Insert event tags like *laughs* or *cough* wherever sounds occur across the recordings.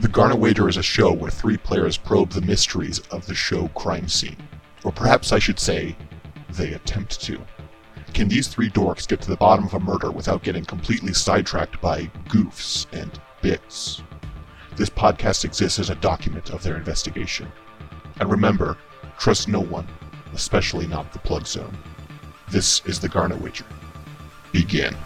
The Garnet Wager is a show where three players probe the mysteries of the show crime scene. Or perhaps I should say, they attempt to. Can these three dorks get to the bottom of a murder without getting completely sidetracked by goofs and bits? This podcast exists as a document of their investigation. And remember, trust no one, especially not the plug zone. This is the Garnet Wager. Begin.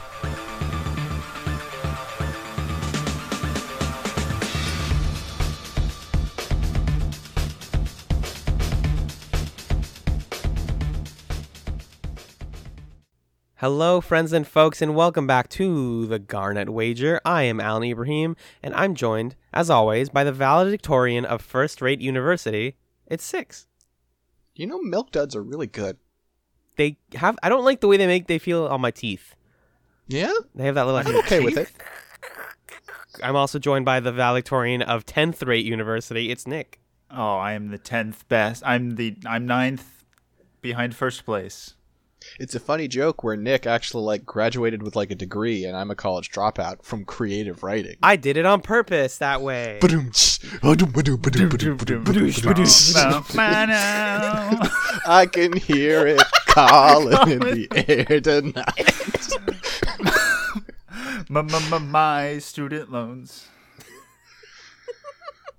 Hello, friends and folks, and welcome back to the Garnet Wager. I am Alan Ibrahim, and I'm joined, as always, by the valedictorian of First Rate University. It's six. You know, milk duds are really good. They have. I don't like the way they make they feel on my teeth. Yeah, They have that little. I'm okay with it. I'm also joined by the valedictorian of Tenth Rate University. It's Nick. Oh, I am the tenth best. I'm the I'm ninth behind first place. It's a funny joke where Nick actually like graduated with like a degree, and I'm a college dropout from creative writing. I did it on purpose that way. I can hear it calling in the *laughs* air tonight. my, my, my, my student loans.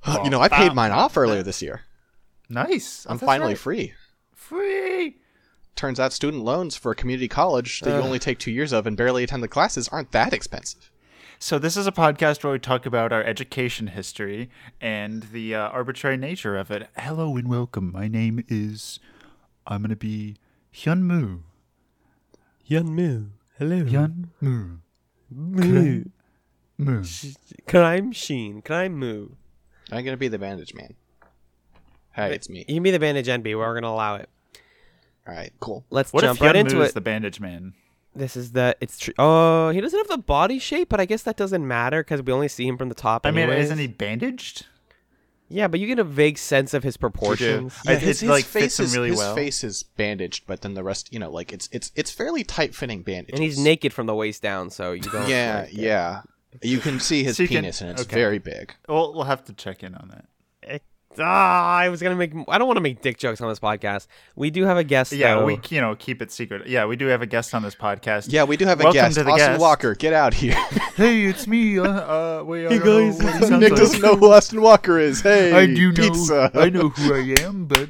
*laughs* you know, I paid mine off earlier this year. Nice. I'm That's finally right. free. free. Turns out student loans for a community college that you only take two years of and barely attend the classes aren't that expensive. So this is a podcast where we talk about our education history and the uh, arbitrary nature of it. Hello and welcome. My name is. I'm gonna be Hyun Moo. Yun Moo. Hello. Hyun Moo. Moo. Moo. Crime Sheen. Crime Moo. I'm gonna be the bandage man. Hey, it's me. You can be the bandage NB. We're gonna allow it. All right, cool. Let's What jump if right Hyun into Moo is it. the bandage man? This is the it's true. Oh, he doesn't have the body shape, but I guess that doesn't matter because we only see him from the top. I mean, isn't he bandaged? Yeah, but you get a vague sense of his proportions. I- it, like fits him is, really his well. face is bandaged, but then the rest, you know, like it's it's it's fairly tight fitting bandage. And he's naked from the waist down, so you don't. Yeah, like, yeah. You can see his So you can- penis, and it's okay. very big. Well, we'll have to check in on that. Ah, I was gonna make. I don't want to make dick jokes on this podcast. We do have a guest. Yeah, though. we you know keep it secret. Yeah, we do have a guest on this podcast. Yeah, we do have a Welcome guest, to the Austin guest. Walker. Get out here. *laughs* Hey, it's me. Uh, uh wait, Hey, guys, *laughs* Nick doesn't know who Austin Walker is. Hey, I do know. pizza. I know who I am, but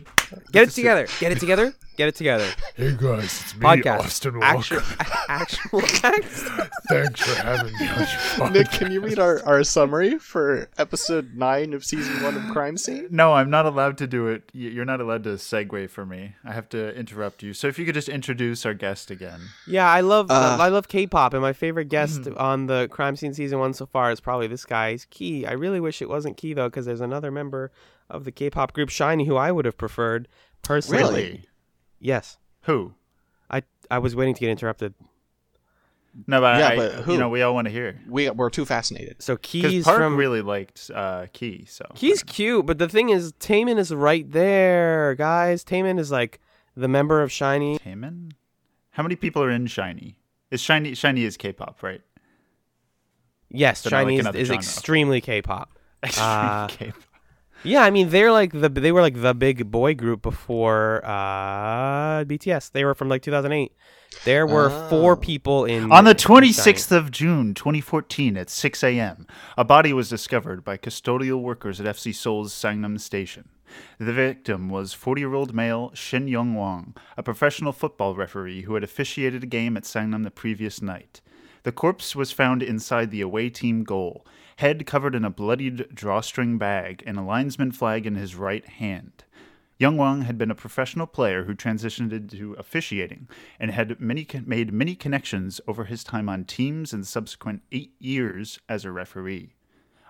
get it together. Get it *laughs* together. Get it together. Hey guys, it's me, Podcast. Austin Walker. Actual, *laughs* actual text. Thanks for having me on your *laughs* podcast. Nick, can you read our, our summary for episode nine of season one of Crime Scene? no, I'm not allowed to do it. You're not allowed to segue for me. I have to interrupt you. So if you could just introduce our guest again. Yeah, I love Uh, I love K-pop, and my favorite guest Mm-hmm. on the crime scene season one so far is probably this guy. He's Key. I really wish it wasn't Key though, because there's another member of the K-pop group SHINee who I would have preferred personally. Really? Yes. Who? I I was waiting to get interrupted. No, but, Yeah, I, but who? you know we all want to hear We we're too fascinated. So Key's Park from really liked uh, Key. So Key's cute, but the thing is, Taemin is right there, guys. Taemin is like the member of SHINee. Taemin? How many people are in SHINee? Is SHINee SHINee is K-pop, right? Yes, So not like is, is extremely K-pop. Uh, K-pop. Yeah, I mean they're like the they were like the big boy group before uh BTS. They were from like 2008. There were four people in On the 26th of June, 2014, at 6 a.m., a body was discovered by custodial workers at FC Seoul's Sangnam Station. The victim was 40 year old male Shin Young Wang, a professional football referee who had officiated a game at Sangnam the previous night. The corpse was found inside the away team goal, head covered in a bloodied drawstring bag and a linesman flag in his right hand. Young Wang had been a professional player who transitioned into officiating and had many made many connections over his time on teams and subsequent eight years as a referee.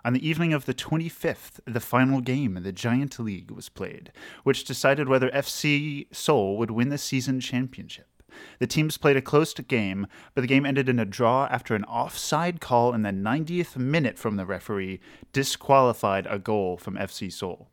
On the evening of the 25th, the final game in the Giant League was played, which decided whether FC Seoul would win the season championship. The teams played a close game, but the game ended in a draw after an offside call in the 90th minute from the referee disqualified a goal from FC Seoul.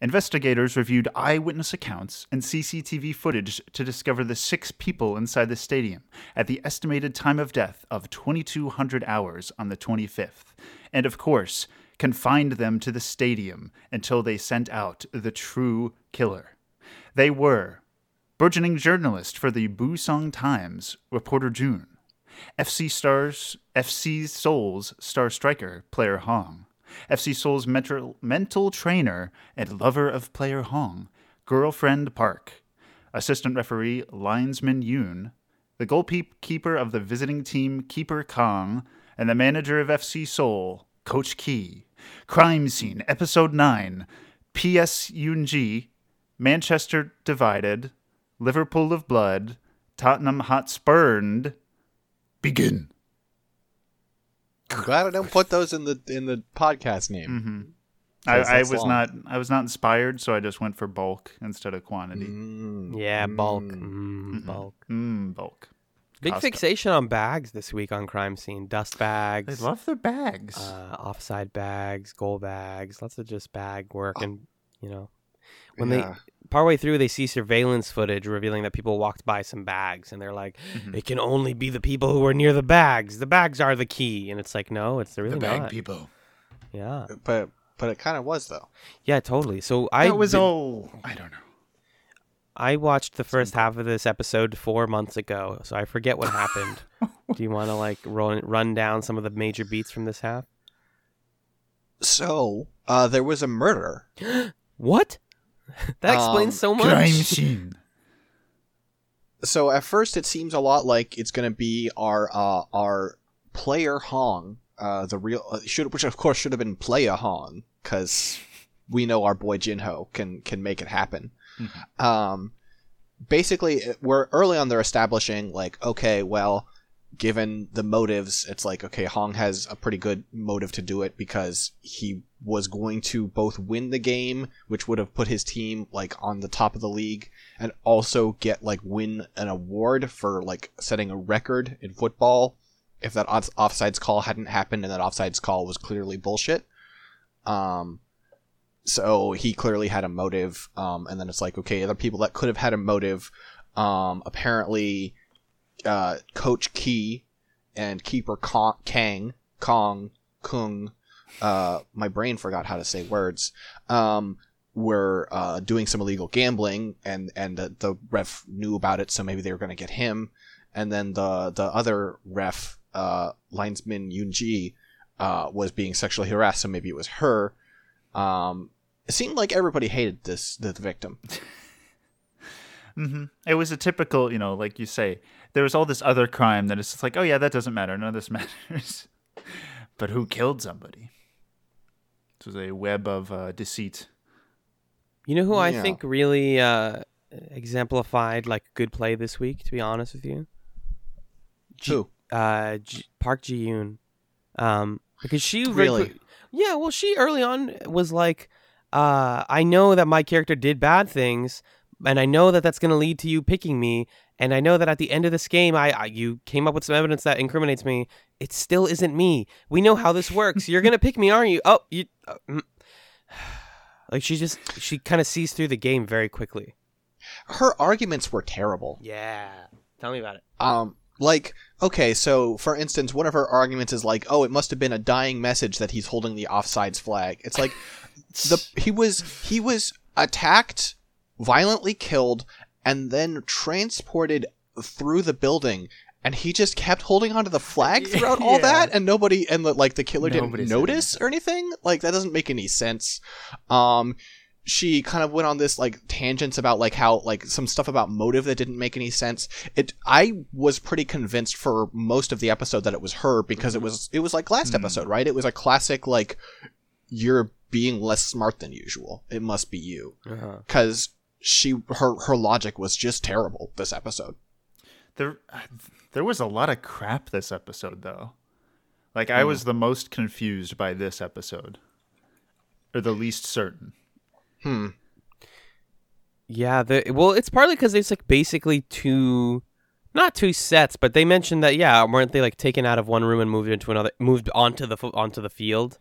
Investigators reviewed eyewitness accounts and CCTV footage to discover the six people inside the stadium at the estimated time of death of 2200 hours on the 25th. And of course, confined them to the stadium until they sent out the true killer. They were burgeoning journalist for the Busong Times, reporter June, FC Stars, FC Seoul's star striker, player Hong, FC Seoul's mental, mental trainer and lover of player Hong, girlfriend Park, assistant referee linesman Yoon, the goalkeeper of the visiting team keeper Kong, and the manager of FC Seoul, Coach Key. Crime Scene, Episode 9, PS Yoonji, Manchester Divided, Liverpool of Blood, Tottenham Hotspurned. Begin. I'm glad I don't put those in the in the podcast name. Mm-hmm. I, 'Cause I was long. not I was not inspired, so I just went for bulk instead of quantity. Mm. Yeah, bulk. Mm. Mm, bulk. Mm, bulk. Big Costco. fixation on bags this week on crime scene. Dust bags. They bags, love their bags. uh, offside bags, goal bags, lots of just bag work, Oh. and you know, when Yeah. they partway through they see surveillance footage revealing that people walked by some bags, and they're like, Mhm. "It can only be the people who were near the bags. The bags are the key." And it's like, no, it's the really the bag not. people. Yeah, But but it kind of was though. yeah, totally. So I that was bi- all. I don't know. I watched the first half of this episode four months ago, so I forget what happened. *laughs* Do you want to like run run down some of the major beats from this half? So uh, there was a murder. *gasps* What? *laughs* that explains Um, so much. Crime scene. *laughs* So at first it seems a lot like it's gonna be our uh, our player Hong, uh, the real uh, should which of course should have been player Hong because we know our boy Jinho can can make it happen. Um, basically, we're early on. They're establishing like, okay, well, given the motives, it's like, okay, Hong has a pretty good motive to do it because he was going to both win the game, which would have put his team like on the top of the league, and also get like win an award for like setting a record in football. If that off- offsides call hadn't happened and that offsides call was clearly bullshit. Um, so he clearly had a motive um, and then it's like okay other people that could have had a motive um, apparently uh, coach key and keeper Kong, kang kong kung uh, my brain forgot how to say words um, were uh, doing some illegal gambling and and the, the ref knew about it so maybe they were going to get him. And then the the other ref uh, linesman Yoonji uh, was being sexually harassed so maybe it was her. Um, it seemed like everybody hated this the victim. *laughs* hmm It was a typical, you know, like you say, there was all this other crime that it's just like, oh yeah, that doesn't matter. None of this *laughs* matters. but who killed somebody? This was a web of uh, deceit. You know who I think really uh, exemplified like good play this week? To be honest with you, G- Who? uh, G- Park Ji Yoon, um, because she very Really? yeah. Well, she early on was like, uh, I know that my character did bad things, and I know that that's going to lead to you picking me, and I know that at the end of this game, I, I you came up with some evidence that incriminates me. It still isn't me. We know how this works. You're gonna pick me, aren't you? Oh, you. Uh, mm. *sighs* Like she just she kind of sees through the game very quickly. Her arguments were terrible. Yeah. Tell me about it. Um, like, okay, so for instance, one of her arguments is like, "Oh, it must have been a dying message that he's holding the offsides flag." It's like *laughs* the he was he was attacked, violently killed, and then transported through the building. And he just kept holding onto the flag *laughs* throughout all Yeah. that, and nobody, and the, like the killer Nobody didn't notice or anything. Like that doesn't make any sense. Um, she kind of went on this like tangents about like how like some stuff about motive that didn't make any sense. It I was pretty convinced for most of the episode that it was her because it was it was like last Hmm. episode, right? It was a classic like you're being less smart than usual. It must be you Uh-huh. Because she her her logic was just terrible this episode. There, there was a lot of crap this episode, though. Like I was the most confused by this episode, or the least certain. Hmm. Yeah. The well, it's partly because it's like basically two, not two sets, but they mentioned that yeah, weren't they like taken out of one room and moved into another, moved onto the onto the field.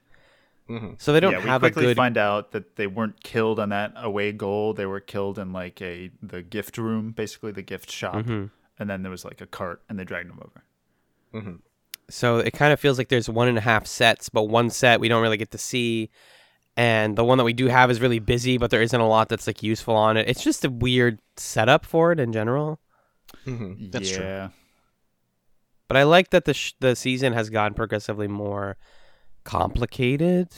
Mhm. So they don't yeah, we have a quickly good. find out that they weren't killed on that away goal. They were killed in like a the gift room, basically the gift shop, Mhm. and then there was like a cart, and they dragged them over. Mhm. So it kind of feels like there's one and a half sets, but one set we don't really get to see. And the one that we do have is really busy, but there isn't a lot that's like useful on it. It's just a weird setup for it in general. Mhm, That's true. But I like that the sh- the season has gotten progressively more complicated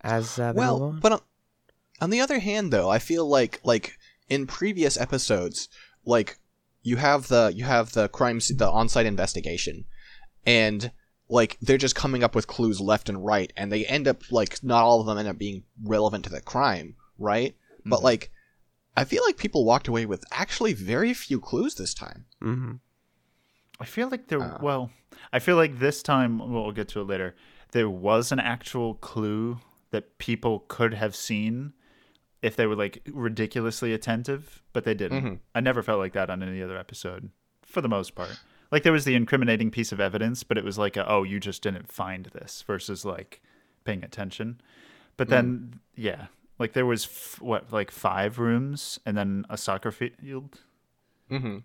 as uh, Well, on. but on, on the other hand, though, I feel like like in previous episodes, like you have the you have the crime the on-site investigation, and like they're just coming up with clues left and right, and they end up like not all of them end up being relevant to the crime, right? But Mhm. like, I feel like people walked away with actually very few clues this time. hmm I feel like there. Uh. well, I feel like this time well, we'll get to it later. There was an actual clue that people could have seen if they were like ridiculously attentive, but they didn't. Mhm. I never felt like that on any other episode, for the most part. Like there was the incriminating piece of evidence, but it was like, a, oh, you just didn't find this, versus like paying attention. But then, yeah, like there was f- what like five rooms and then a soccer field. Mm-hmm.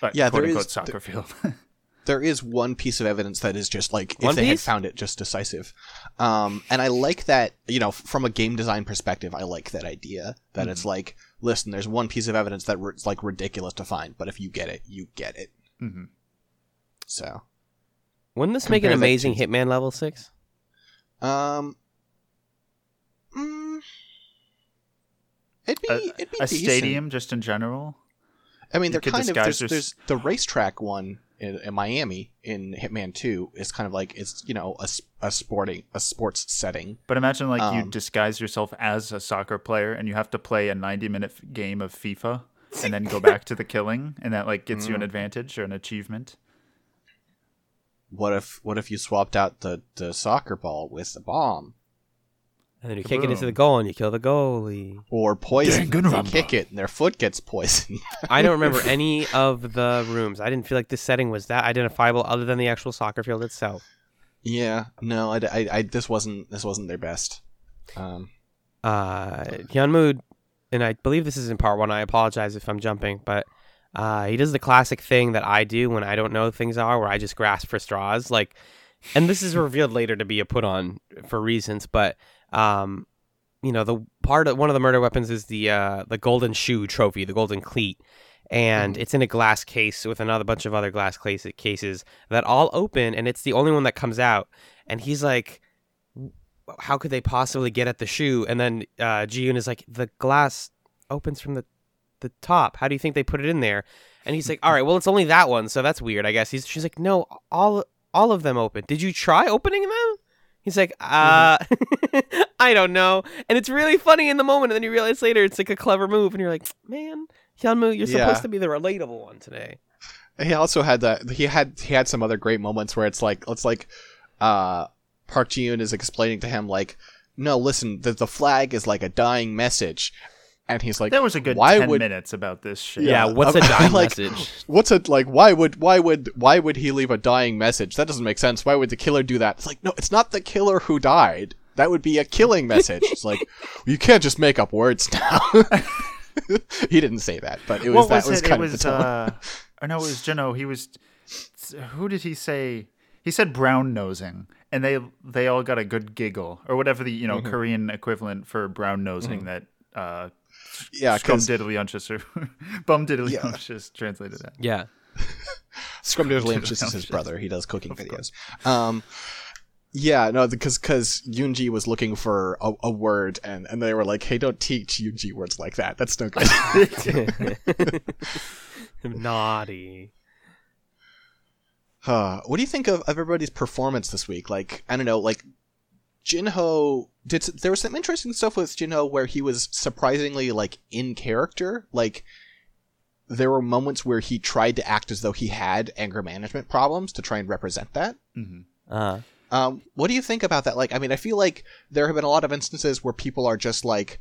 But Yeah, quote there unquote is- soccer field. *laughs* there is one piece of evidence that is just like if One they had found it just decisive um, and i like that you know from a game design perspective i like that idea that it's like listen there's one piece of evidence that it's like ridiculous to find but if you get it you get it Mhm. so Wouldn't this make an amazing to- Hitman level six? um mm, it'd be A- it'd be a decent. stadium just in general. I mean, You they're kind of disguise there's, there's the racetrack one in, in Miami in Hitman Two is kind of like it's you know a, a sporting a sports setting. But imagine like you Um, disguise yourself as a soccer player and you have to play a 90 minute game of FIFA *laughs* and then go back to the killing and that like gets you an advantage or an achievement. What if what if you swapped out the, the soccer ball with the bomb And then you kick it into the goal and you kill the goalie. or poison? They kick it and their foot gets poisoned. I don't remember *laughs* any of the rooms. I didn't feel like this setting was that identifiable other than the actual soccer field itself. yeah, no, I, I, I- this wasn't this wasn't their best. Um, Uh, Hyun Moo, and I believe this is in part one. I apologize if I'm jumping, but uh, he does the classic thing that I do when I don't know things are, where I just grasp for straws. Like, and this is revealed later to be a put on for reasons, but um, you know, the part of one of the murder weapons is the uh, the golden shoe trophy, the golden cleat. And it's in a glass case with another bunch of other glass case- cases that all open, and it's the only one that comes out. And he's like, how could they possibly get at the shoe? And then uh, Jiyun is like, the glass opens from the the top. How do you think they put it in there? And he's like, *laughs* all right, well, it's only that one, so that's weird, I guess. He's she's like, no, all all of them open. Did you try opening them? He's like, uh, *laughs* I don't know. And it's really funny in the moment, and then you realize later it's like a clever move, and you're like, man, Hyunmoo, you're Yeah. supposed to be the relatable one today. he also had that he had he had some other great moments where it's like it's like uh Park Ji-yoon is explaining to him like no listen the, the flag is like a dying message and he's like There was a good why 10 would minutes about this shit. Yeah, Yeah, what's a I'm- *laughs* dying like- message? what's it like why would why would why would he leave a dying message that doesn't make sense why would the killer do that it's like no it's not the killer who died that would be a killing message it's like *laughs* you can't just make up words now *laughs* he didn't say that but it was what that was, was it? kind it of was, the tone. uh, or no, it was Jinho. He was, who did he say? He said brown nosing, and they they all got a good giggle, or whatever the you Mm-hmm. know Korean equivalent for brown nosing that uh, yeah Scrum because Diddlyunctus or *laughs* Bum Diddlyunctus translated that. Yeah. *laughs* Scrum Diddlyumptious is his brother. He does cooking videos. Um, yeah, no, because because Yoonji was looking for a, a word, and, and they were like, "Hey, don't teach Yoonji words like that. That's no good." *laughs* Naughty. uh, what do you think of, of everybody's performance this week? Like, I don't know, like Jinho did. There was some interesting stuff with Jinho where he was surprisingly like in character. Like, there were moments where he tried to act as though he had anger management problems to try and represent that. hmm Uh, Um, what do you think about that? Like, I mean, I feel like there have been a lot of instances where people are just like,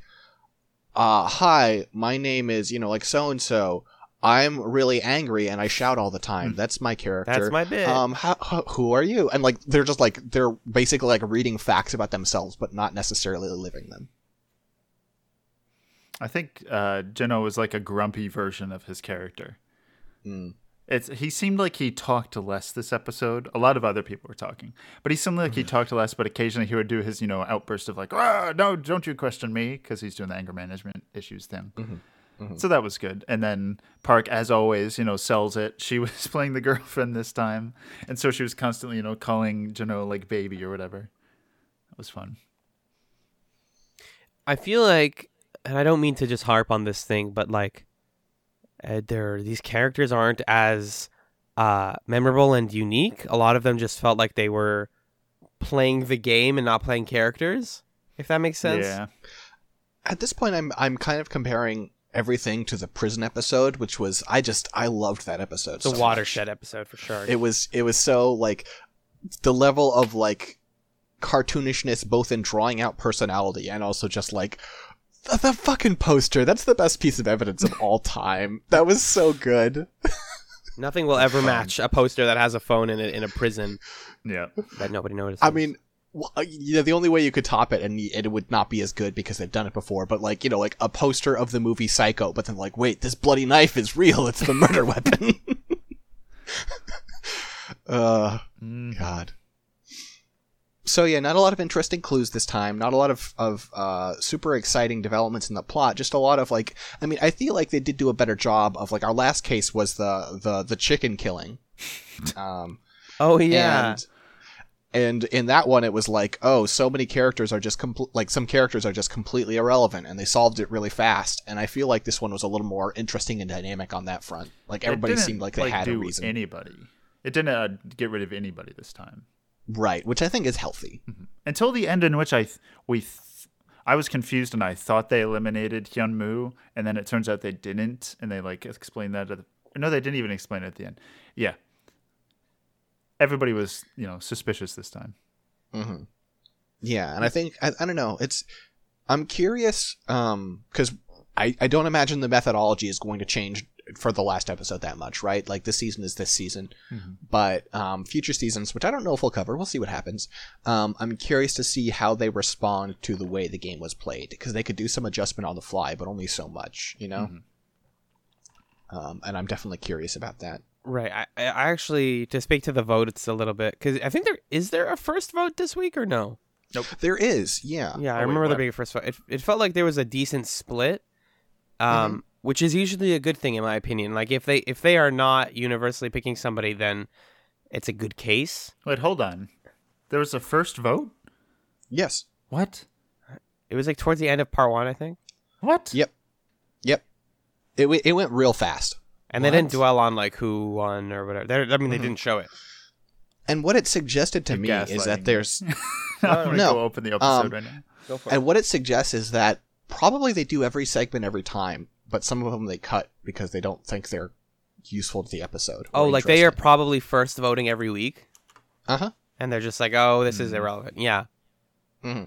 uh, hi, my name is, you know, like so and so. I'm really angry and I shout all the time. That's my character. that's my bit. Um, how, how, who are you? And like, they're just like, they're basically like reading facts about themselves, but not necessarily living them. I think uh, Jinho was like a grumpy version of his character. Mm. It's he seemed like he talked less this episode. A lot of other people were talking, but he seemed like he talked less. But occasionally he would do his you know outburst of like, ah, no, don't you question me, because he's doing the anger management issues thing. So that was good. And then Park, as always, you know, sells it. She *laughs* was playing the girlfriend this time, and so she was constantly you know calling Jinho like baby or whatever. It was fun. I feel like, and I don't mean to just harp on this thing, but like, uh, there these characters aren't as uh, memorable and unique. A lot of them just felt like they were playing the game and not playing characters. If that makes sense. Yeah. At this point, I'm I'm kind of comparing everything to the prison episode, which was I just I loved that episode. It's a so much. watershed episode for sure. It was it was so like the level of like cartoonishness both in drawing out personality and also just like the, the fucking poster. That's the best piece of evidence of all time. That was so good. Nothing will ever match a poster that has a phone in it in a prison Yeah. that nobody notices. I mean, well, uh, you know, the only way you could top it, and it would not be as good because they've done it before, but like, you know, like a poster of the movie Psycho, but then like, wait, this bloody knife is real. It's the murder weapon. *laughs* uh, God. So yeah, not a lot of interesting clues this time. Not a lot of of uh, super exciting developments in the plot. Just a lot of like, I mean, I feel like they did do a better job of like our last case was the the the chicken killing. *laughs* Um, oh yeah, and and in that one it was like oh so many characters are just compl- like some characters are just completely irrelevant and they solved it really fast and i feel like this one was a little more interesting and dynamic on that front like everybody seemed like they had a reason Anybody. It didn't uh, get rid of anybody this time. right which i think is healthy until the end in which I th- we th- I was confused and I thought they eliminated Hyun Moo and then it turns out they didn't and they like explained that at the no they didn't even explain it at the end. Yeah. Everybody was, you know, suspicious this time. hmm yeah and i think I, I don't know it's i'm curious um because I, I don't imagine the methodology is going to change for the last episode that much right like this season is this season but um, future seasons, which I don't know if we'll cover, we'll see what happens. Um, I'm curious to see how they respond to the way the game was played because they could do some adjustment on the fly, but only so much, you know. Um, and I'm definitely curious about that. Right. I, I I actually to speak to the vote, it's a little bit because I think there is there a first vote this week or no? Nope. There is, yeah, Yeah, I Oh, wait, remember there what? being a first vote. It, it felt like there was a decent split, um, which is usually a good thing in my opinion. Like if they if they are not universally picking somebody, then it's a good case. Wait, hold on. There was a first vote? yes, What? It was like towards the end of part one, I think, What? yep, yep. It w- it went real fast. And they didn't dwell on like who won or whatever. They're, I mean, they Mhm. didn't show it. And what it suggested to You're me is that there's *laughs* *laughs* No. go open the episode Um, right now. Go for And what it suggests is that probably they do every segment every time, but some of them they cut because they don't think they're useful to the episode. Oh, like they are probably first voting every week, Uh huh. and they're just like, oh, this is Mhm. irrelevant. Yeah, hmm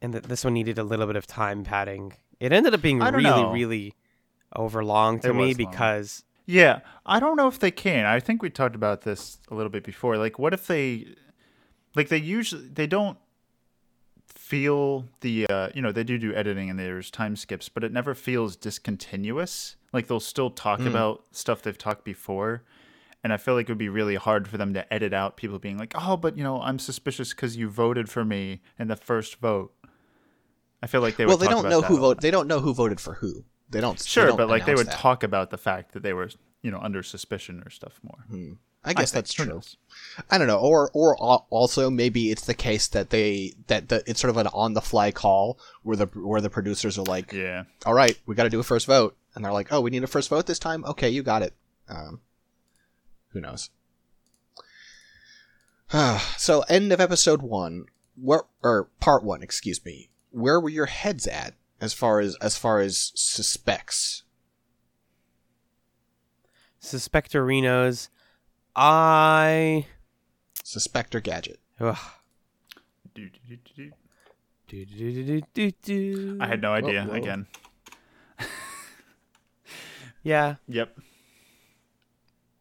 and th- this one needed a little bit of time padding. It ended up being really, know. really overlong to It me was long. because Yeah, I don't know if they can. I think we talked about this a little bit before. Like, what if they, like, they usually they don't feel the, uh, you know, they do do editing and there's time skips, but it never feels discontinuous. Like they'll still talk Mm. about stuff they've talked before, and I feel like it would be really hard for them to edit out people being like, oh, but you know, I'm suspicious because you voted for me in the first vote. I feel like they well, would they don't know who voted. They don't know who voted for who. They don't. they Sure, don't but like they would that. talk about the fact that they were, you know, under suspicion or stuff more. Hmm. I guess think. that's true. I don't know, or or also maybe it's the case that they that the, it's sort of an on the fly call where the where the producers are like, Yeah. "All right, we got to do a first vote," and they're like, "Oh, we need a first vote this time. Okay, you got it." Um, who knows? *sighs* so, end of episode one, where or part one, excuse me. Where were your heads at as far as as far as suspects? Suspectorinos, I. Suspector gadget. Ugh. Do, do, do, do, do. Do, do. I had no idea. whoa. Again. *laughs* Yeah, Yep.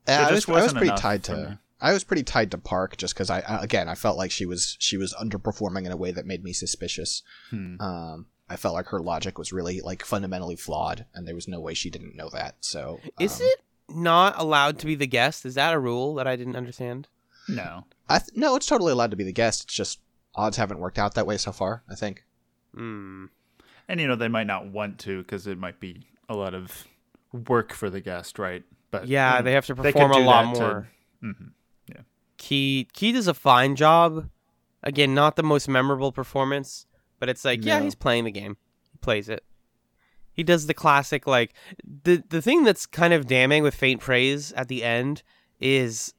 There I was, I was pretty tied to. I was pretty tied to Park just because I I- again I felt like she was she was underperforming in a way that made me suspicious. Hmm. Um, I felt like her logic was really like fundamentally flawed, and there was no way she didn't know that. So is um, it not allowed to be the guest? Is that a rule that I didn't understand? No. I th- no, it's totally allowed to be the guest. It's just odds haven't worked out that way so far. I think. Hmm. And you know they might not want to because it might be a lot of work for the guest, right? But Yeah, you know, they have to perform a lot that to- more. Mhm. Key Key does a fine job. Again, not the most memorable performance, but it's like, yeah, he's playing the game. He plays it. He does the classic like the the thing that's kind of damning with faint praise at the end is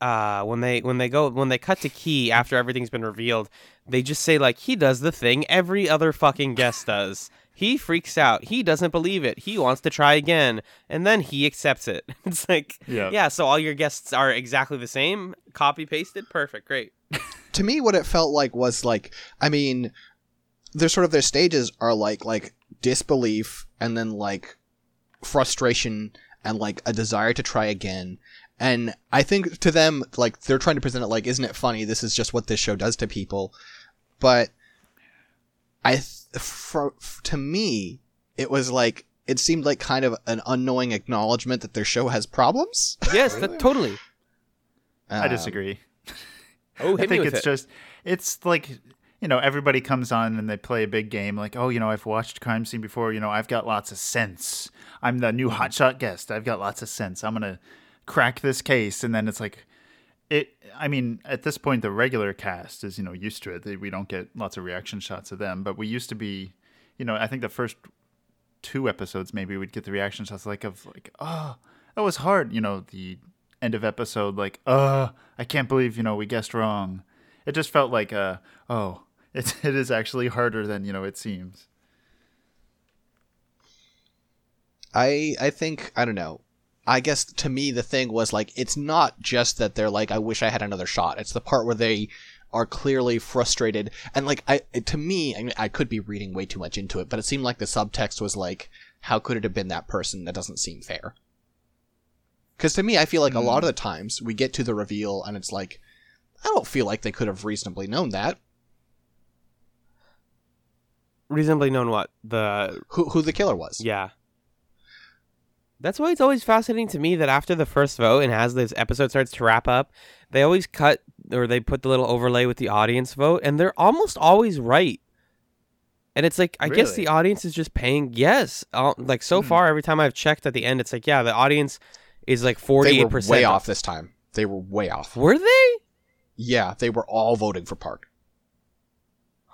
uh when they when they go when they cut to Key after everything's been revealed, they just say like he does the thing every other fucking guest does. He freaks out. He doesn't believe it. He wants to try again, and then he accepts it. *laughs* It's like, Yeah. yeah. So all your guests are exactly the same, copy pasted, perfect, great. *laughs* to me what it felt like was like i mean there's sort of their stages are like like disbelief and then like frustration and like a desire to try again and i think to them like they're trying to present it like isn't it funny this is just what this show does to people but i th- for, to me it was like it seemed like kind of an unknowing acknowledgement that their show has problems *laughs* Yes, that, totally. I Um, disagree. Oh, I think it's it. just it's like you know everybody comes on and they play a big game like oh you know I've watched crime scene before you know I've got lots of sense. I'm the new hotshot guest. I've got lots of sense. I'm gonna crack this case. And then it's like it I mean at this point the regular cast is you know used to it. They- we don't get lots of reaction shots of them but we used to be you know I think the first two episodes maybe we'd get the reaction shots like of like oh that was hard you know the end of episode like uh i can't believe you know we guessed wrong. It just felt like uh oh it, *laughs* it is actually harder than you know it seems I I think I don't know. I guess to me the thing was like it's not just that they're like I wish I had another shot. It's the part where they are clearly frustrated and like I to me I, mean, I could be reading way too much into it, but it seemed like the subtext was like how could it have been that person? That doesn't seem fair. Because to me, I feel like a lot hmm. of the times we get to the reveal and it's like I don't feel like they could have reasonably known that reasonably known what the who who the killer was. yeah. That's why it's always fascinating to me that after the first vote and as this episode starts to wrap up, they always cut or they put the little overlay with the audience vote, and they're almost always right. And it's like I guess the audience is just paying yes. Uh, like so Hmm. far, every time I've checked at the end, it's like yeah, the audience is like They forty were eight percent way off this time. They were way off. Were they? Yeah, they were all voting for Park.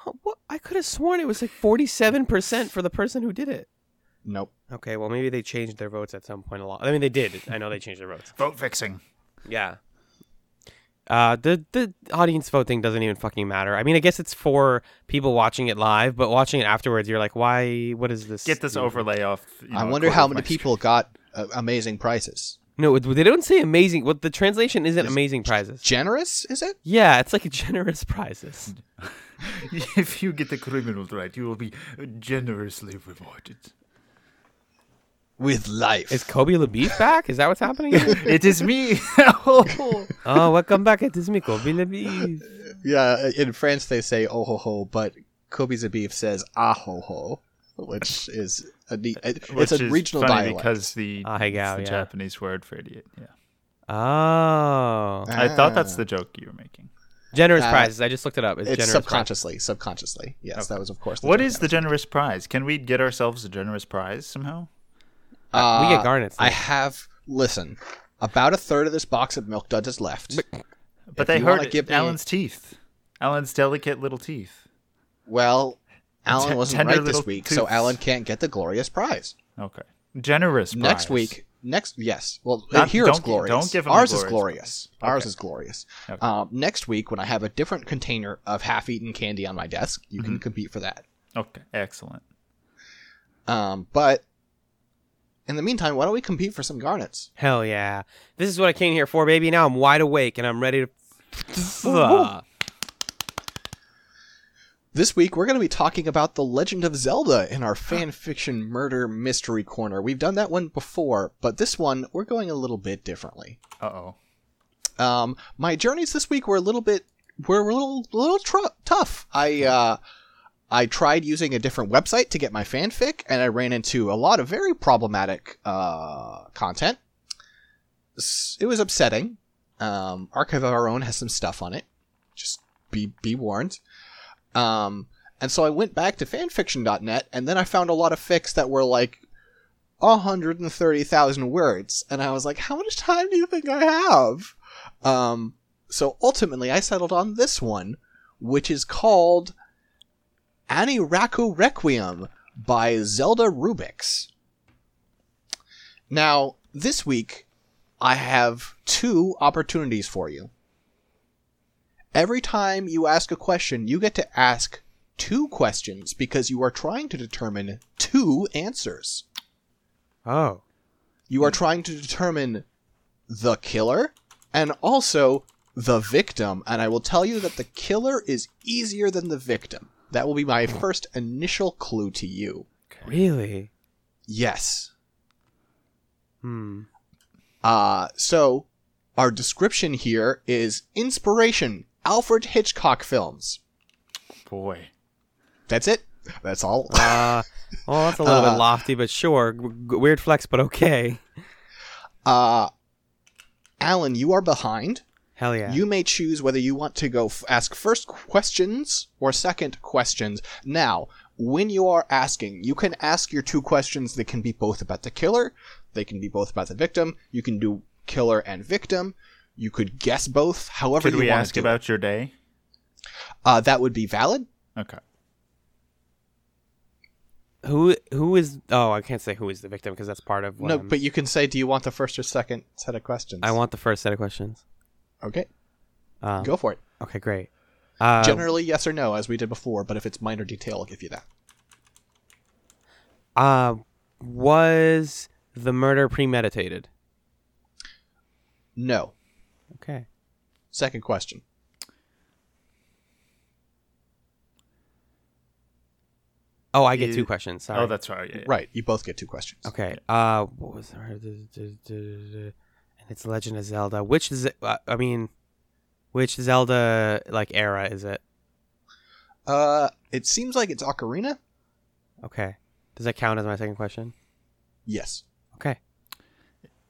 Huh, What? I could have sworn it was like forty seven percent for the person who did it. Nope. Okay, well maybe they changed their votes at some point a lot. I mean, they did. I know they changed their votes. vote fixing Yeah. Uh, the the audience vote thing doesn't even fucking matter. I mean, I guess it's for people watching it live, but watching it afterwards, you're like, why? What is this? get this do? overlay off you know, I a wonder how many my people got uh, amazing prizes. No, they don't say amazing. What the translation isn't Yes. amazing prizes. Generous, is it? Yeah, it's like generous *laughs* prizes. Screen. *laughs* if you get the criminals right you will be generously rewarded With life. Is Kobe LaBeef back? Is that what's happening? *laughs* it is me *laughs* oh. oh, welcome back. It is me, Kobe LaBeef. yeah, in France they say oh ho ho, but Kobe Zabif says ah ho ho, which is a neat, it- Which it's a is regional funny dialect. because the, Ah, hey, it's the yeah. Japanese word for idiot. Yeah, Oh, I thought that's Ah. the joke you were making. Generous Uh, prizes. I just looked it up. It's, It's generous subconsciously, subconsciously. Yes, Okay. that was of course. What joke is I the generous prize? Can we get ourselves a generous prize somehow? Uh, we get Uh, garnets. I have listen. About a third of this box of milk duds is left. But If they hurt give me- Alan's teeth. Alan's delicate little teeth. Well, Alan T- wasn't tender right this little week, so tooths. Alan can't get the glorious prize. Okay. Generous prize. Next week, next yes. Well, Not- here it's glorious. don't give him the Ours is glorious glorious. prize. Ours is glorious. Okay. Um, next week, when I have a different container of half-eaten candy on my desk, you Mm-hmm. can compete for that. Okay. Excellent. Um, but in the meantime, why don't we compete for some garnets? Hell yeah. This is what I came here for, baby. Now I'm wide awake and I'm ready to. This week, we're going to be talking about The Legend of Zelda in our fan fiction murder mystery corner. We've done that one before, but this one, we're going a little bit differently. Uh oh. Um, my journeys this week were a little bit were a little little tr- tough. I uh, I tried using a different website to get my fanfic, and I ran into a lot of very problematic uh, content. it was upsetting. Um, Archive of Our Own has some stuff on it. Just be be warned. Um, and so I went back to fanfiction.net, and then I found a lot of fics that were like 130,000 words, and I was like, how much time do you think I have? Um, so ultimately, I settled on this one, which is called Aniraku Requiem by Zelda Rubix. Now, this week, I have two opportunities for you. Every time you ask a question, you get to ask two questions because you are trying to determine two answers. Oh. You are trying to determine the killer and also the victim. And I will tell you that the killer is easier than the victim. That will be my first initial clue to you. Really? Yes. Hmm. Uh, so, our description here is inspiration Alfred Hitchcock films. Boy. That's it. That's all. Uh, *laughs* well, that's a little Uh, bit lofty, but sure. G- weird flex, but okay. *laughs* Uh, Alan, you are behind. Hell yeah. You may choose whether you want to go f- ask first questions or second questions. Now, when you are asking, you can ask your two questions that can be both about the killer, they can be both about the victim. You can do killer and victim. You could guess both. However, Could you we want ask to do about your day? Uh, that would be valid. Okay. who who is? Oh, I can't say who is the victim because that's part of. What no, I'm- but you can say, do you want the first or second set of questions? I want the first set of questions. Okay, Um, go for it. Okay, great. Uh, Generally, yes or no, as we did before. But if it's minor detail, I'll give you that. uh, was the murder premeditated? No. Okay. Second question. Oh, I get Is- two questions. Sorry. Oh, that's right. Yeah, yeah. Right, you both get two questions. Okay. Uh, what was the and it's Legend of Zelda. Which is uh, I mean, which Zelda like era is it? Uh, it seems like it's Ocarina. Okay. Does that count as my second question? Yes. Okay.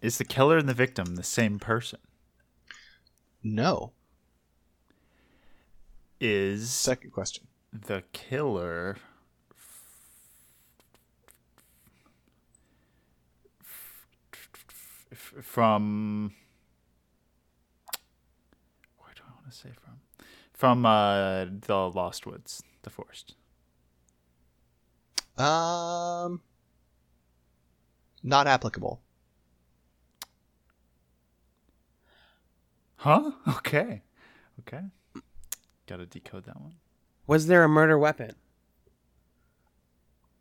Is the killer and the victim the same person? No. Is Second question. the killer f- from where do I want to say from? From uh, the Lost Woods, the forest. Um, not applicable. Huh? *laughs* Okay. Okay. Got to decode that one. Was there a murder weapon?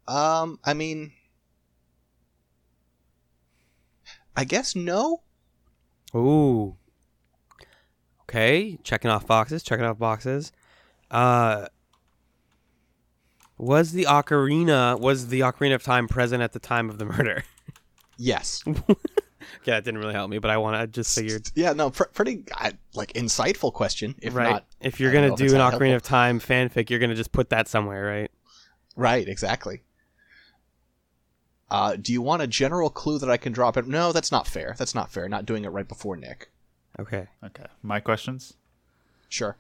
Um, I mean, I guess no. Ooh. Okay, checking off boxes, checking off boxes. Uh was the ocarina was the ocarina of time present at the time of the murder? *laughs* Yes. *laughs* *laughs* okay, that didn't really help me, but I want to just figured *laughs* Yeah. No. Pr- pretty uh, like insightful question. If right. not, if you're gonna do an that Ocarina helpful. of Time fanfic, you're gonna just put that somewhere, right? right. Exactly. Uh, do you want a general clue that I can drop it? No, that's not fair. That's not fair. Not doing it right before Nick. Okay. Okay. My questions Sure.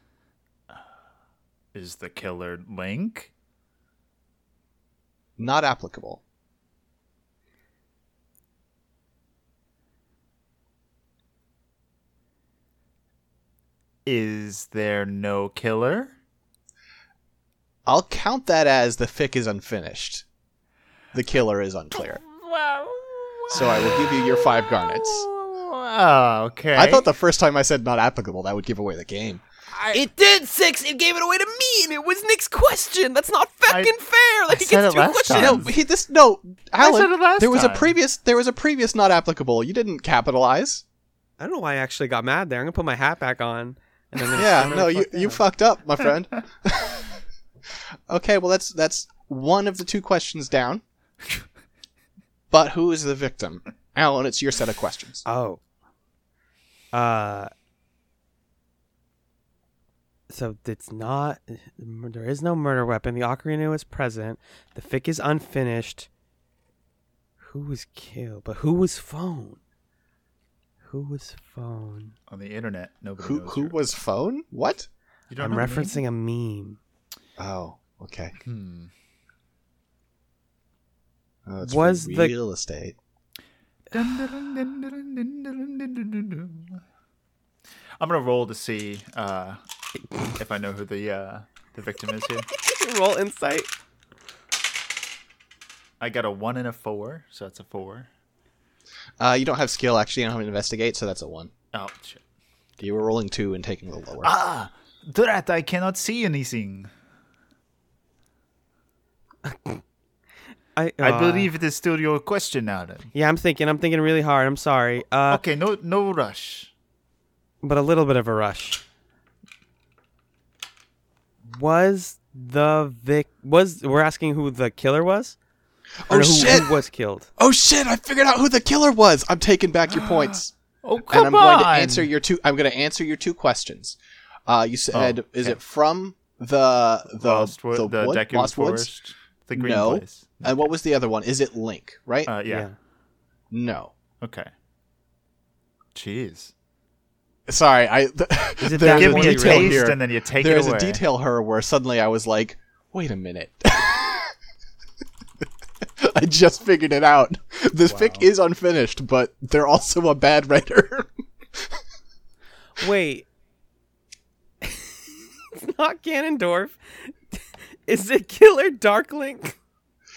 is the killer Link? Not applicable. Is there no killer? I'll count that as the fic is unfinished. The killer is unclear. So I will give you your five garnets. Oh, okay. I thought the first time I said not applicable, that would give away the game. It did six. It gave it away to me, and it was Nick's question. That's not fucking I- fair. Like I he said gets it two last questions. time. No, he, this no, Alan. said it last there was a previous. There was a previous not applicable. You didn't capitalize. I don't know why I actually got mad there. I'm gonna put my hat back on. And I'm gonna Yeah, no, you fuck you fucked up, my *laughs* friend. *laughs* okay, well that's that's one of the two questions down. But who is the victim? Alan, it's your set of questions. Oh. Uh. So it's not. There is no murder weapon. The ocarina was present. The fic is unfinished. Who was killed? But who was phone? Who was phone? On the internet, nobody Who knows. who her. was phone? What? You don't I'm know the name? referencing a meme. Oh, okay. Hmm. Oh, it's Was for the- real estate? I'm gonna roll to see uh, if I know who the uh, the victim is here. Roll insight. I got a one and a four, so that's a four. Uh, you don't have skill actually. You don't have to investigate, so that's a one. Oh shit! You were rolling two and taking the lower. Ah, that I cannot see anything. I, I uh, believe it is still your question, Alan. Yeah, I'm thinking. I'm thinking really hard. I'm sorry. Uh, Okay, no no rush. but a little bit of a rush. Was the Vic? Was we're asking who the killer was? Or Oh, who, shit! Who was killed? Oh shit! I figured out who the killer was. I'm taking back your points, *gasps* Oh come and I'm on! going to answer your two. I'm going to answer your two questions. Uh, you said, Oh, is okay. it from the the Lost Wo- the, the wood? Deku Lost Woods? Forest, the green No. place. And what was the other one? Is it Link? Right? Uh, yeah. no. Okay. Jeez. Sorry, I. Th- *laughs* Is it that Give me a detail taste, here. and then you take There's it away. There's a detail her where suddenly I was like, wait a minute. *laughs* I *laughs* just figured it out. The fic is unfinished, but they're also a bad writer. *laughs* Wait. *laughs* it's not Ganondorf. Is it Killer Darklink?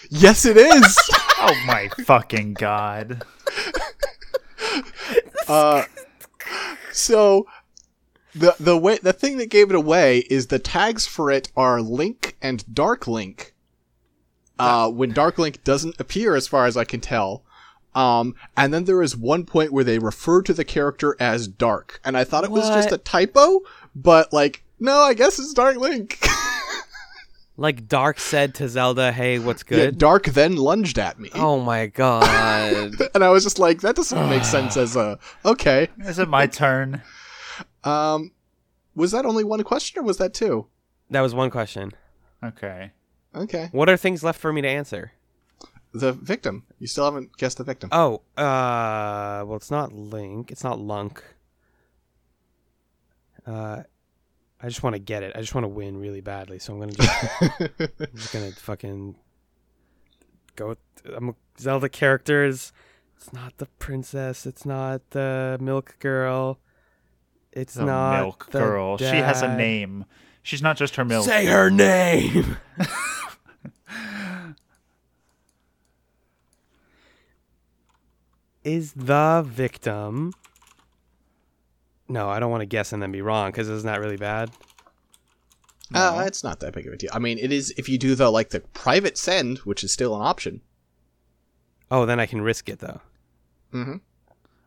yes, it is. Oh my fucking god! uh, so the the way the thing that gave it away is the tags for it are Link and Dark Link. Uh, when Dark Link doesn't appear, as far as I can tell. Um, and then there is one point where they refer to the character as Dark, and I thought it was just a typo, but like, no, I guess it's Dark Link. *laughs* Like Dark said to Zelda, "Hey, what's Yeah, good?" Dark then lunged at me, oh my god. *laughs* and I was just like, that doesn't make *sighs* sense as a okay. Is it my turn? Um, was that only one question or was that two? that was one question. Okay. Okay. What are things left for me to answer? The victim. You still haven't guessed the victim. Oh, uh, well, it's not Link. It's not Lunk. Uh, I just want to get it. I just want to win really badly. So I'm gonna just, I'm just gonna *laughs* fucking go. With, I'm a Zelda characters. It's not the princess. It's not the milk girl. It's The not milk the girl. She has a name. She's not just her milk. Say her name. *laughs* Is the victim? No, I don't want to guess and then be wrong because it's not really bad. Uh, it's not that big of a deal. I mean, it is if you do the like the private send, which is still an option. Oh, then I can risk it though. Mm-hmm.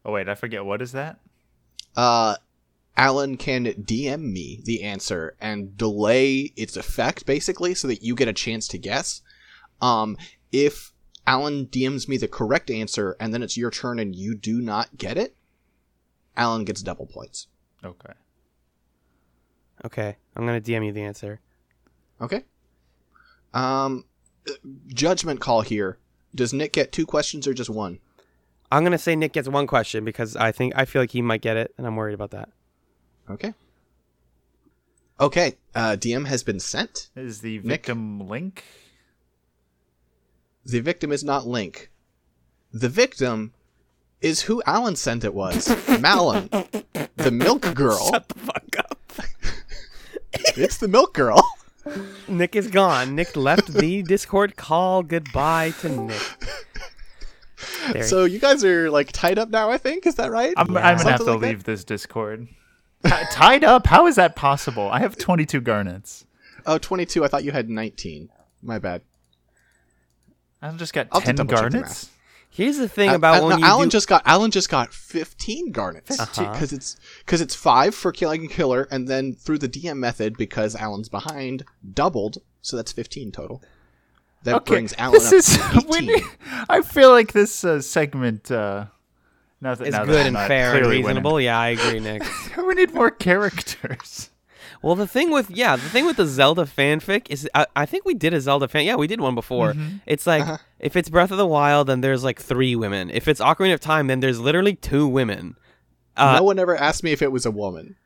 Oh wait, I forget. What is that? Uh, Alan can DM me the answer and delay its effect basically, so that you get a chance to guess. Um, if Alan DMs me the correct answer and then it's your turn and you do not get it, Alan gets double points. Okay. Okay, I'm gonna DM you the answer. Okay. Um, judgment call here. Does Nick get two questions or just one? I'm gonna say Nick gets one question because I think I feel like he might get it, and I'm worried about that. Okay. Okay. Uh, DM has been sent. Is the victim Link? The victim is not Link. The victim is who Alan sent it was. Malon. The milk girl. Shut the fuck up. *laughs* It's the milk girl. Nick is gone. Nick left the Discord call. Goodbye to Nick. There. So you guys are like tied up now, I think. Is that right? I'm, Yeah. I'm gonna have to like that? leave this Discord. T- tied up? How is that possible? I have 22 garnets. Oh, 22. I thought you had 19. My bad. I've just got I'll 10 double-check the garnets. Here's the thing Uh, about uh, when no, you Alan do- just got Alan just got 15 garnets Uh-huh. because it's because it's five for killing a killer, and then through the DM method because Alan's behind doubled, so that's 15 total. That brings Alan this up is. to *laughs* we 18. need- I feel like this uh, segment. Uh, now that, It's now that good I'm and fair and clearly winning. reasonable. Yeah, I *laughs* agree, Nick. we need more characters. Well, the thing with yeah, the thing with the Zelda fanfic is I, I think we did a Zelda fan. Yeah, we did one before. It's like Uh-huh. if it's Breath of the Wild, then there's like three women. If it's Ocarina of Time, then there's literally two women. Uh, no one ever asked me if it was a woman.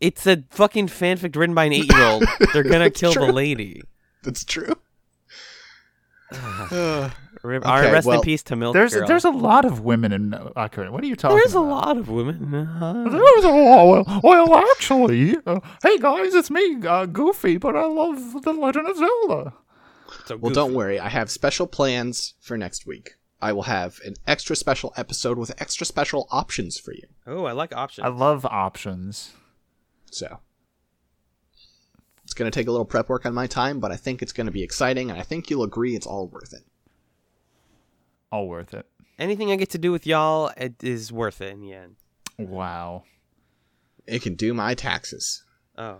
It's a fucking fanfic written by an eight-year-old. *laughs* They're gonna kill true. the lady. That's true. *sighs* *sighs* Rip- Okay, rest well, in peace to Milk There's Girl. there's a lot of women in uh, Ocarina. What are you talking about? There's a lot of women. Uh, There's a lot. Well, well actually, uh, hey guys, it's me, uh, Goofy, but I love The Legend of Zelda. so Well, don't worry. I have special plans for next week. I will have an extra special episode with extra special options for you. Oh, I like options. I love options. So it's going to take a little prep work on my time, but I think it's going to be exciting, and I think you'll agree it's all worth it. All worth it. Anything I get to do with y'all it is worth it in the end. Wow, It can do my taxes. Oh,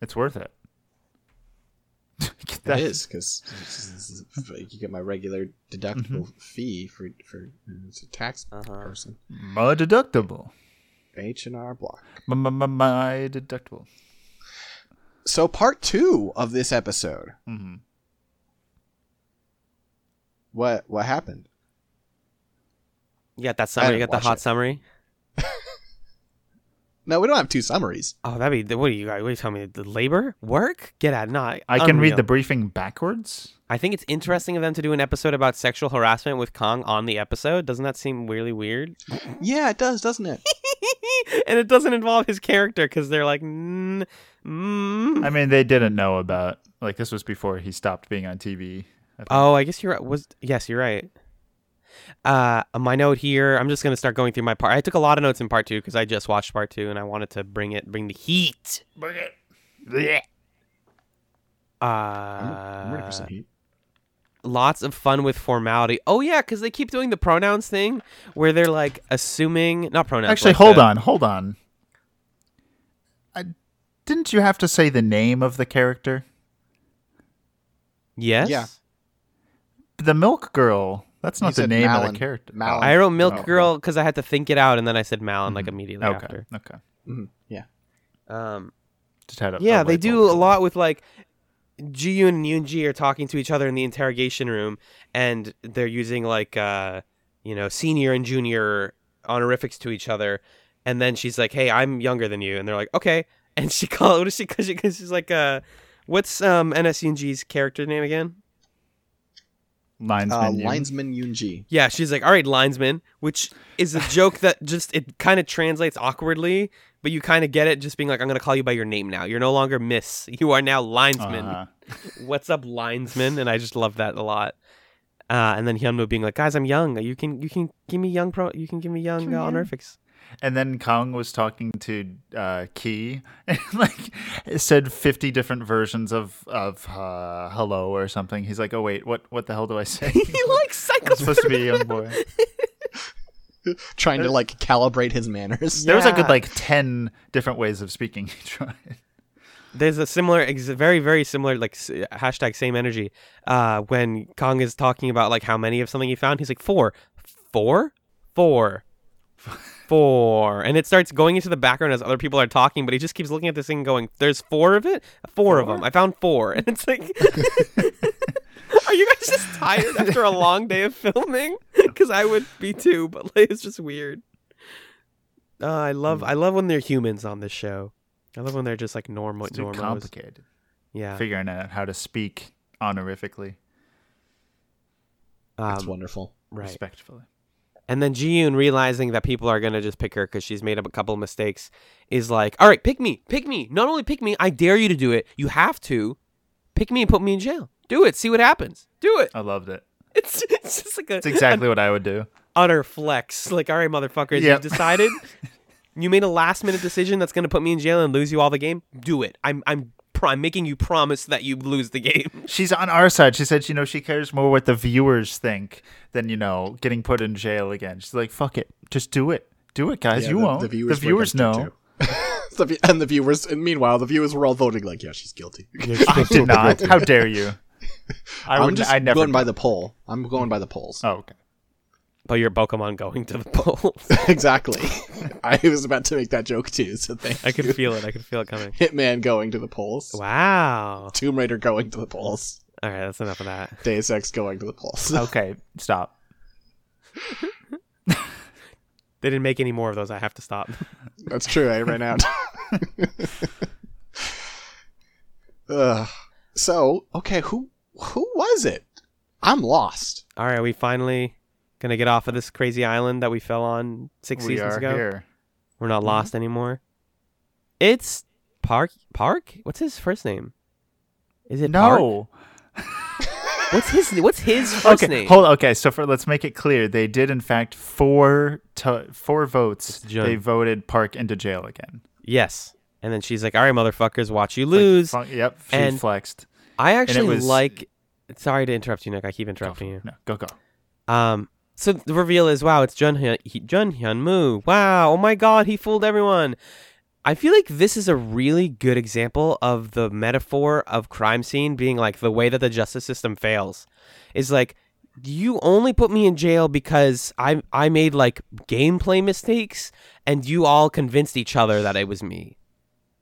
it's worth it. *laughs* That is because you get my regular deductible fee for for it's a tax Uh-huh. person. my deductible. H and R Block. My, my, my, my deductible. So part two of this episode. hmm What what happened? you got that summary. You got the hot it. summary. *laughs* No, we don't have two summaries. Oh, that'd be. What are you guys? What are you telling me? The labor work? Get out! Not. I can read the briefing backwards. I think it's interesting of them to do an episode about sexual harassment with Kong on the episode. Doesn't that seem really weird? *clears throat* Yeah, it does, doesn't it? *laughs* and it doesn't involve his character because they're like, mm, mm. I mean, they didn't know about like this was before he stopped being on TV. I. Oh, I guess you're right. Was yes, you're right. Uh, my note here. I'm just gonna start going through my part. I took a lot of notes in part two because I just watched part two and I wanted to bring it, bring the heat. Uh, I'm ready for some heat. lots of fun with formality. Oh yeah, because they keep doing the pronouns thing where they're like assuming not pronouns. Actually, like hold the- on, hold on. I, didn't you have to say the name of the character? Yes. Yeah. The Milk Girl. That's not the said name of the character. Malon. I wrote Milk Oh, Girl because I had to think it out, and then I said Malon like Mhm. immediately Okay. after. Okay. Mhm, Yeah. Um, Just had a yeah, a they do a lot with like Ji and Yoonji are talking to each other in the interrogation room, and they're using like uh, you know senior and junior honorifics to each other, and then she's like, "Hey, I'm younger than you," and they're like, "Okay," *laughs* and she call what is she? Because she, she's like, uh, what's um NS Yoonji's character name again? Linesman. Uh, Yoon. linesman Yoonji. Yeah, she's like, all right, linesman, which is a *laughs* joke that just it kind of translates awkwardly, but you kind of get it just being like, I'm gonna call you by your name now. You're no longer Miss. You are now linesman. Uh-huh. *laughs* What's up, linesman? And I just love that a lot. Uh, and then Hyun Moo being like, guys, I'm young. You can you can give me young pro. You can give me young Give me uh, honorifics. And then Kong was talking to uh, Key, *laughs* and like said fifty different versions of of uh, hello or something. He's like, oh wait, what what the hell do I say? *laughs* he like *laughs* I'm cycles. supposed to be a young boy. Trying to like calibrate his manners. There was a Yeah. good like ten different ways of speaking. He tried. There's a similar, ex- very very similar like s- hashtag same energy. Uh, when Kong is talking about like how many of something he found, he's like four, four, four, four, and it starts going into the background as other people are talking, but he just keeps looking at this thing, going, "There's four of it, four, of them. I found four, *laughs* and it's like." *laughs* Are you guys just tired after a long day of filming? *laughs* Because I would be too, but like, it's just weird. Uh, I love I love when they're humans on this show. I love when they're just like normal, It's too normals. complicated. Yeah. Figuring out how to speak honorifically, That's Um, wonderful. right. respectfully. And then Ji-yoon realizing that people are gonna just pick her because she's made up a couple of mistakes is like, all right, pick me, pick me. Not only pick me, I dare you to do it. You have to pick me and put me in jail. Do it. See what happens. Do it. I loved it. It's *laughs* it's just like a It's exactly what I would do. utter flex. Like, all right, motherfuckers, Yep. you *laughs* decided. you made a last minute decision that's gonna put me in jail and lose you all the game. Do it. I'm I'm pr- I'm making you promise that you lose the game. *laughs* She's on our side. She said, you know, she cares more what the viewers think than you know getting put in jail again. She's like, fuck it, just do it, do it, guys. Yeah, you the, won't. The viewers, were viewers know. too. *laughs* The vi- and the viewers, and meanwhile, the viewers were all voting like, "Yeah, she's guilty." *laughs* I did not. How dare you? I I'm would. just I never. going by the poll. I'm going by the polls. oh, okay. But your Pokemon going to the *laughs* polls. *laughs* exactly. *laughs* I was about to make that joke too. So thank I could feel it. I could feel it coming. Hitman going to the polls. Wow. Tomb Raider going to the polls. All right, that's enough of that. Deus Ex going to the polls. Okay, stop. They didn't make any more of those. I have to stop. That's true. I ran out. Ugh. So, okay, who who was it? I'm lost. All right, we finally gonna get off of this crazy island that we fell on six we seasons are ago. here. We're not lost anymore. It's Park. Park. What's his first name? Is it Park? No. *laughs* What's his What's his first Okay, name? hold. Okay, so for let's make it clear, they did in fact four to, four votes. They voted Park into jail again. Yes. And then she's like, "All right, motherfuckers, watch you lose." Like, yep, she And- flexed. I actually was- like. Sorry to interrupt you, Nick. I keep interrupting for- you. No, go go. Um. So the reveal is, wow, it's Jun Hyun, Jun Hyun. Wow, oh my God, he fooled everyone. I feel like this is a really good example of the metaphor of crime scene being like the way that the justice system fails. Is like you only put me in jail because I I made like gameplay mistakes and you all convinced each other that it was me.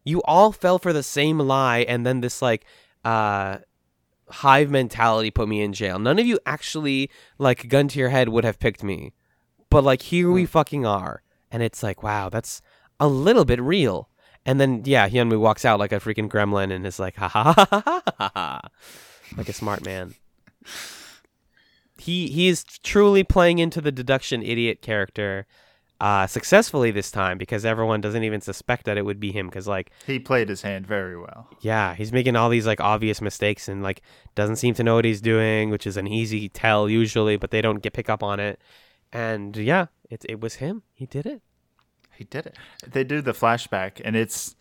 You all fell for the same lie and then this like uh hive mentality put me in jail. None of you actually like gun to your head would have picked me. But like here we hmm. fucking are. And it's like, wow, that's a little bit real. And then yeah, Hyun Moo walks out like a freaking gremlin and is like, ha ha ha ha ha ha ha like a smart man. He he is truly playing into the deduction idiot character uh successfully this time because everyone doesn't even suspect that it would be him because like He played his hand very well. yeah, he's making all these like obvious mistakes and like doesn't seem to know what he's doing, which is an easy tell usually, but they don't get pick up on it. And yeah, it it was him. He did it. He did it. They do the flashback, and it's it-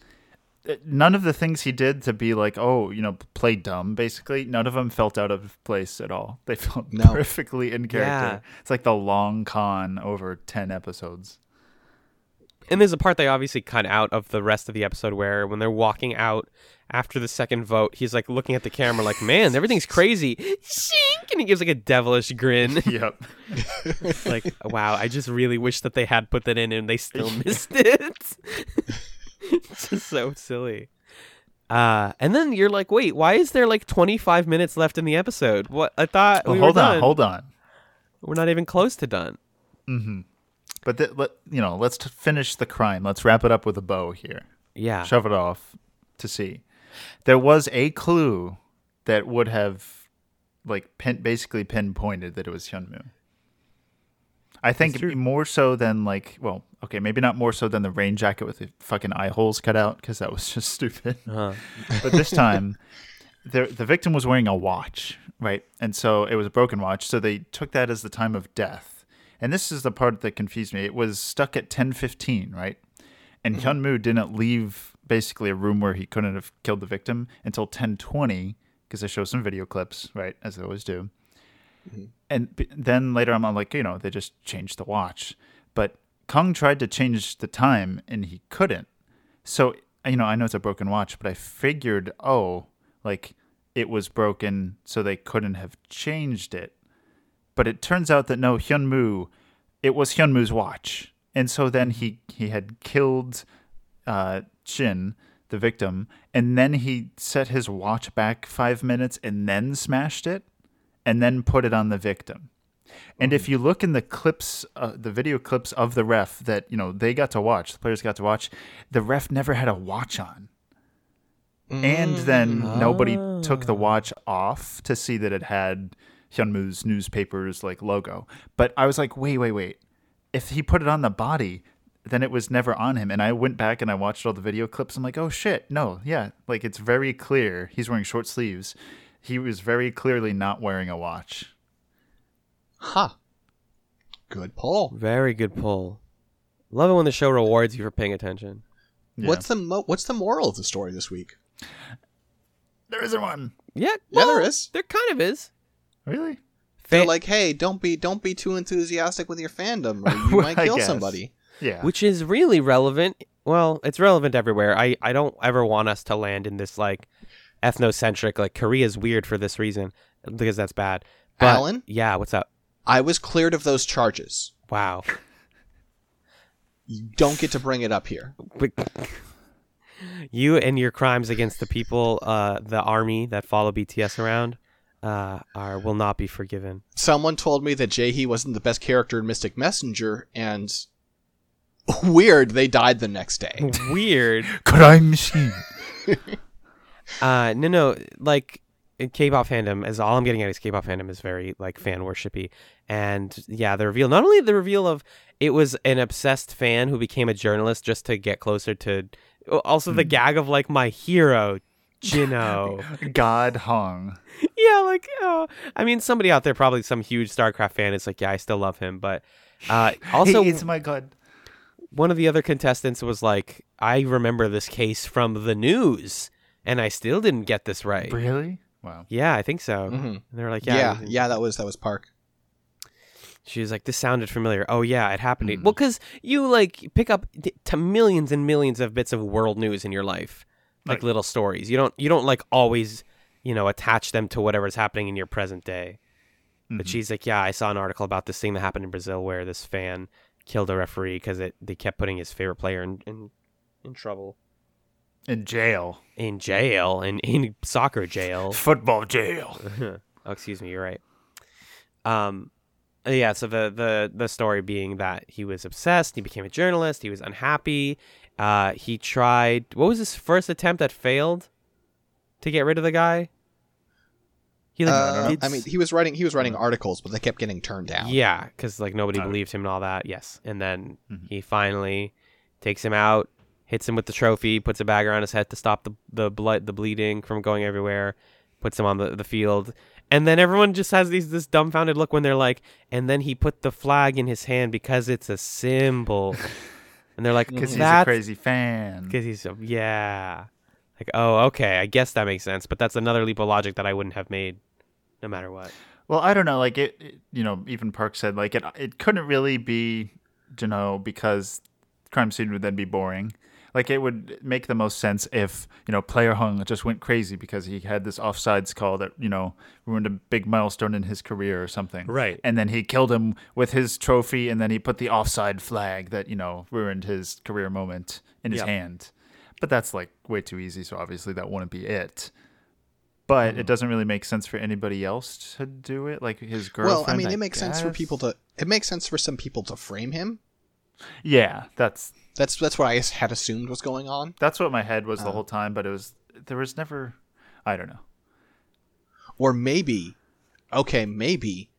none of the things he did to be like, oh, you know, play dumb. Basically, none of them felt out of place at all. They felt No. perfectly in character. Yeah. It's like the long con over ten episodes. And there's a part they obviously cut out of the rest of the episode where when they're walking out after the second vote, he's like looking at the camera like, "Man, everything's crazy." Shink, and he gives like a devilish grin. *laughs* yep. like, wow, I just really wish that they had put that in and they still *laughs* missed it. *laughs* it's just so silly. Uh, and then you're like, wait, why is there like 25 minutes left in the episode? What I thought Well, we hold on, done. hold on. We're not even close to done. But th- let, you know, let's t- finish the crime. Let's wrap it up with a bow here. Yeah. Shove it off to see. There was a clue that would have, like, pin- basically pinpointed that it was Hyunmoo. I think more so than like, well, okay, maybe not more so than the rain jacket with the fucking eye holes cut out because that was *laughs* just stupid. Uh-huh. but this time, the the victim was wearing a watch, right? And so it was a broken watch. So they took that as the time of death. And this is the part that confused me. It was stuck at ten fifteen, right? And Hyun Moo didn't leave basically a room where he couldn't have killed the victim until ten twenty because they show some video clips, right, as they always do. And b- then later on, I'm like, you know, they just changed the watch. But Kong tried to change the time and he couldn't. So, you know, I know it's a broken watch, but I figured, oh, like it was broken, so they couldn't have changed it. But it turns out that no, Hyunmoo, it was Hyunmoo's watch. And so then he, he had killed uh, Shin, the victim, and then he set his watch back five minutes and then smashed it and then put it on the victim. And if mm. you look in the clips, uh, the video clips of the ref that you know they got to watch, the players got to watch, the ref never had a watch on, and then mm. nobody took the ah. watch off to see that it had Hyunmu's newspaper's like logo. But I was like, wait, wait, wait. If he put it on the body, then it was never on him. And I went back and I watched all the video clips. I'm like, oh shit, no, yeah, like it's very clear. He's wearing short sleeves. He was very clearly not wearing a watch. Huh. Good pull. Very good pull. Love it when the show rewards you for paying attention. Yeah. What's the mo- what's the moral of the story this week? There isn't one. Yeah, Yeah, there well, is. There kind of is. Really? They're like, hey, don't be don't be too enthusiastic with your fandom, or *laughs* you Well, might kill somebody. Yeah. which is really relevant. Well, it's relevant everywhere. I, I don't ever want us to land in this like ethnocentric like Korea's weird for this reason because that's bad. But, Alan? yeah, what's up? I was cleared of those charges. Wow. You don't get to bring it up here. But- you and your crimes against the people, uh, the army that follow BTS around, uh, are will not be forgiven. Someone told me that Jaehee wasn't the best character in Mystic Messenger, and Weird. They died the next day. Weird. Crime scene. *laughs* Uh, no, no, like in K-pop fandom, as all I'm getting at is K-pop fandom is very like fan worshipy, and yeah, the reveal. Not only the reveal of it was an obsessed fan who became a journalist just to get closer to, also the gag of like my hero, *laughs* Jinho. God Hong. yeah, like oh, I mean, somebody out there, probably some huge StarCraft fan, is like, yeah, I still love him, but uh, *laughs* also is my god. one of the other contestants was like, I remember this case from the news, and I still didn't get this right. Really? Wow. Yeah, I think so. Mhm. And they were like, Yeah, yeah, yeah, that was that was Park. She was like, this sounded familiar. Oh yeah, it happened. to Hmm. Well, because you like pick up t- to millions and millions of bits of world news in your life, like Right. little stories. You don't you don't like always you know attach them to whatever's happening in your present day. But Mhm. she's like, yeah, I saw an article about this thing that happened in Brazil where this fan killed a referee because it they kept putting his favorite player in in, in trouble in jail, in jail in in soccer jail. *laughs* football jail. *laughs* oh, excuse me, you're right. Um, yeah. So the the the story being that he was obsessed. He became a journalist. He was unhappy. Uh, he tried. What was his first attempt that failed to get rid of the guy? He like Uh, did I s- mean, he was writing he was writing articles, but they kept getting turned down. yeah, because like nobody Oh. believed him and all that. Yes, and then Mhm. he finally takes him out, hits him with the trophy, puts a bag around his head to stop the the blood, the bleeding from going everywhere, puts him on the, the field, and then everyone just has these this dumbfounded look when they're like, and then he put the flag in his hand because it's a symbol, *laughs* and they're like, Because he's a crazy fan. because he's a, yeah, like oh okay, I guess that makes sense, but that's another leap of logic that I wouldn't have made, no matter what. Well, I don't know. Like it, it- you know, even Park said like it. It couldn't really be, you know, because crime scene would then be boring. Like it would make the most sense if you know player hung just went crazy because he had this offsides call that you know ruined a big milestone in his career or something. Right. And then he killed him with his trophy, and then he put the offside flag that you know ruined his career moment in his Yep. hand. But that's like way too easy. So obviously that wouldn't be it. But it mm. doesn't really make sense for anybody else to do it, like his girlfriend. Well, I mean, it makes sense for people to it makes sense for some people to frame him. Yeah, that's That's that's what I had assumed was going on. that's what my head was the Uh. whole time. But it was there was never, I don't know. Or maybe, okay, maybe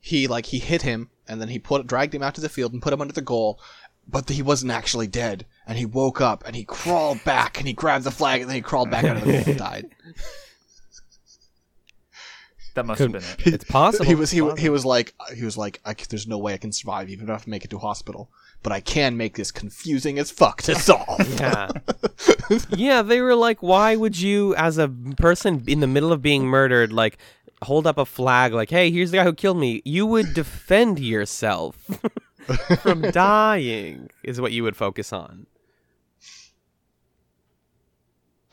he like he hit him and then he put dragged him out to the field and put him under the goal, but he wasn't actually dead. And he woke up and he crawled back and he grabbed the flag and then he crawled back out of the goal and *laughs* died. That must Could- have been it. It's possible. he was he, It's he was like he was like I c there's no way I can survive even if I have to make it to hospital, but I can make this confusing as fuck to solve. *laughs* Yeah. *laughs* yeah, they were like, why would you, as a person in the middle of being murdered, like hold up a flag like, hey, here's the guy who killed me? You would defend yourself *laughs* from dying, is what you would focus on.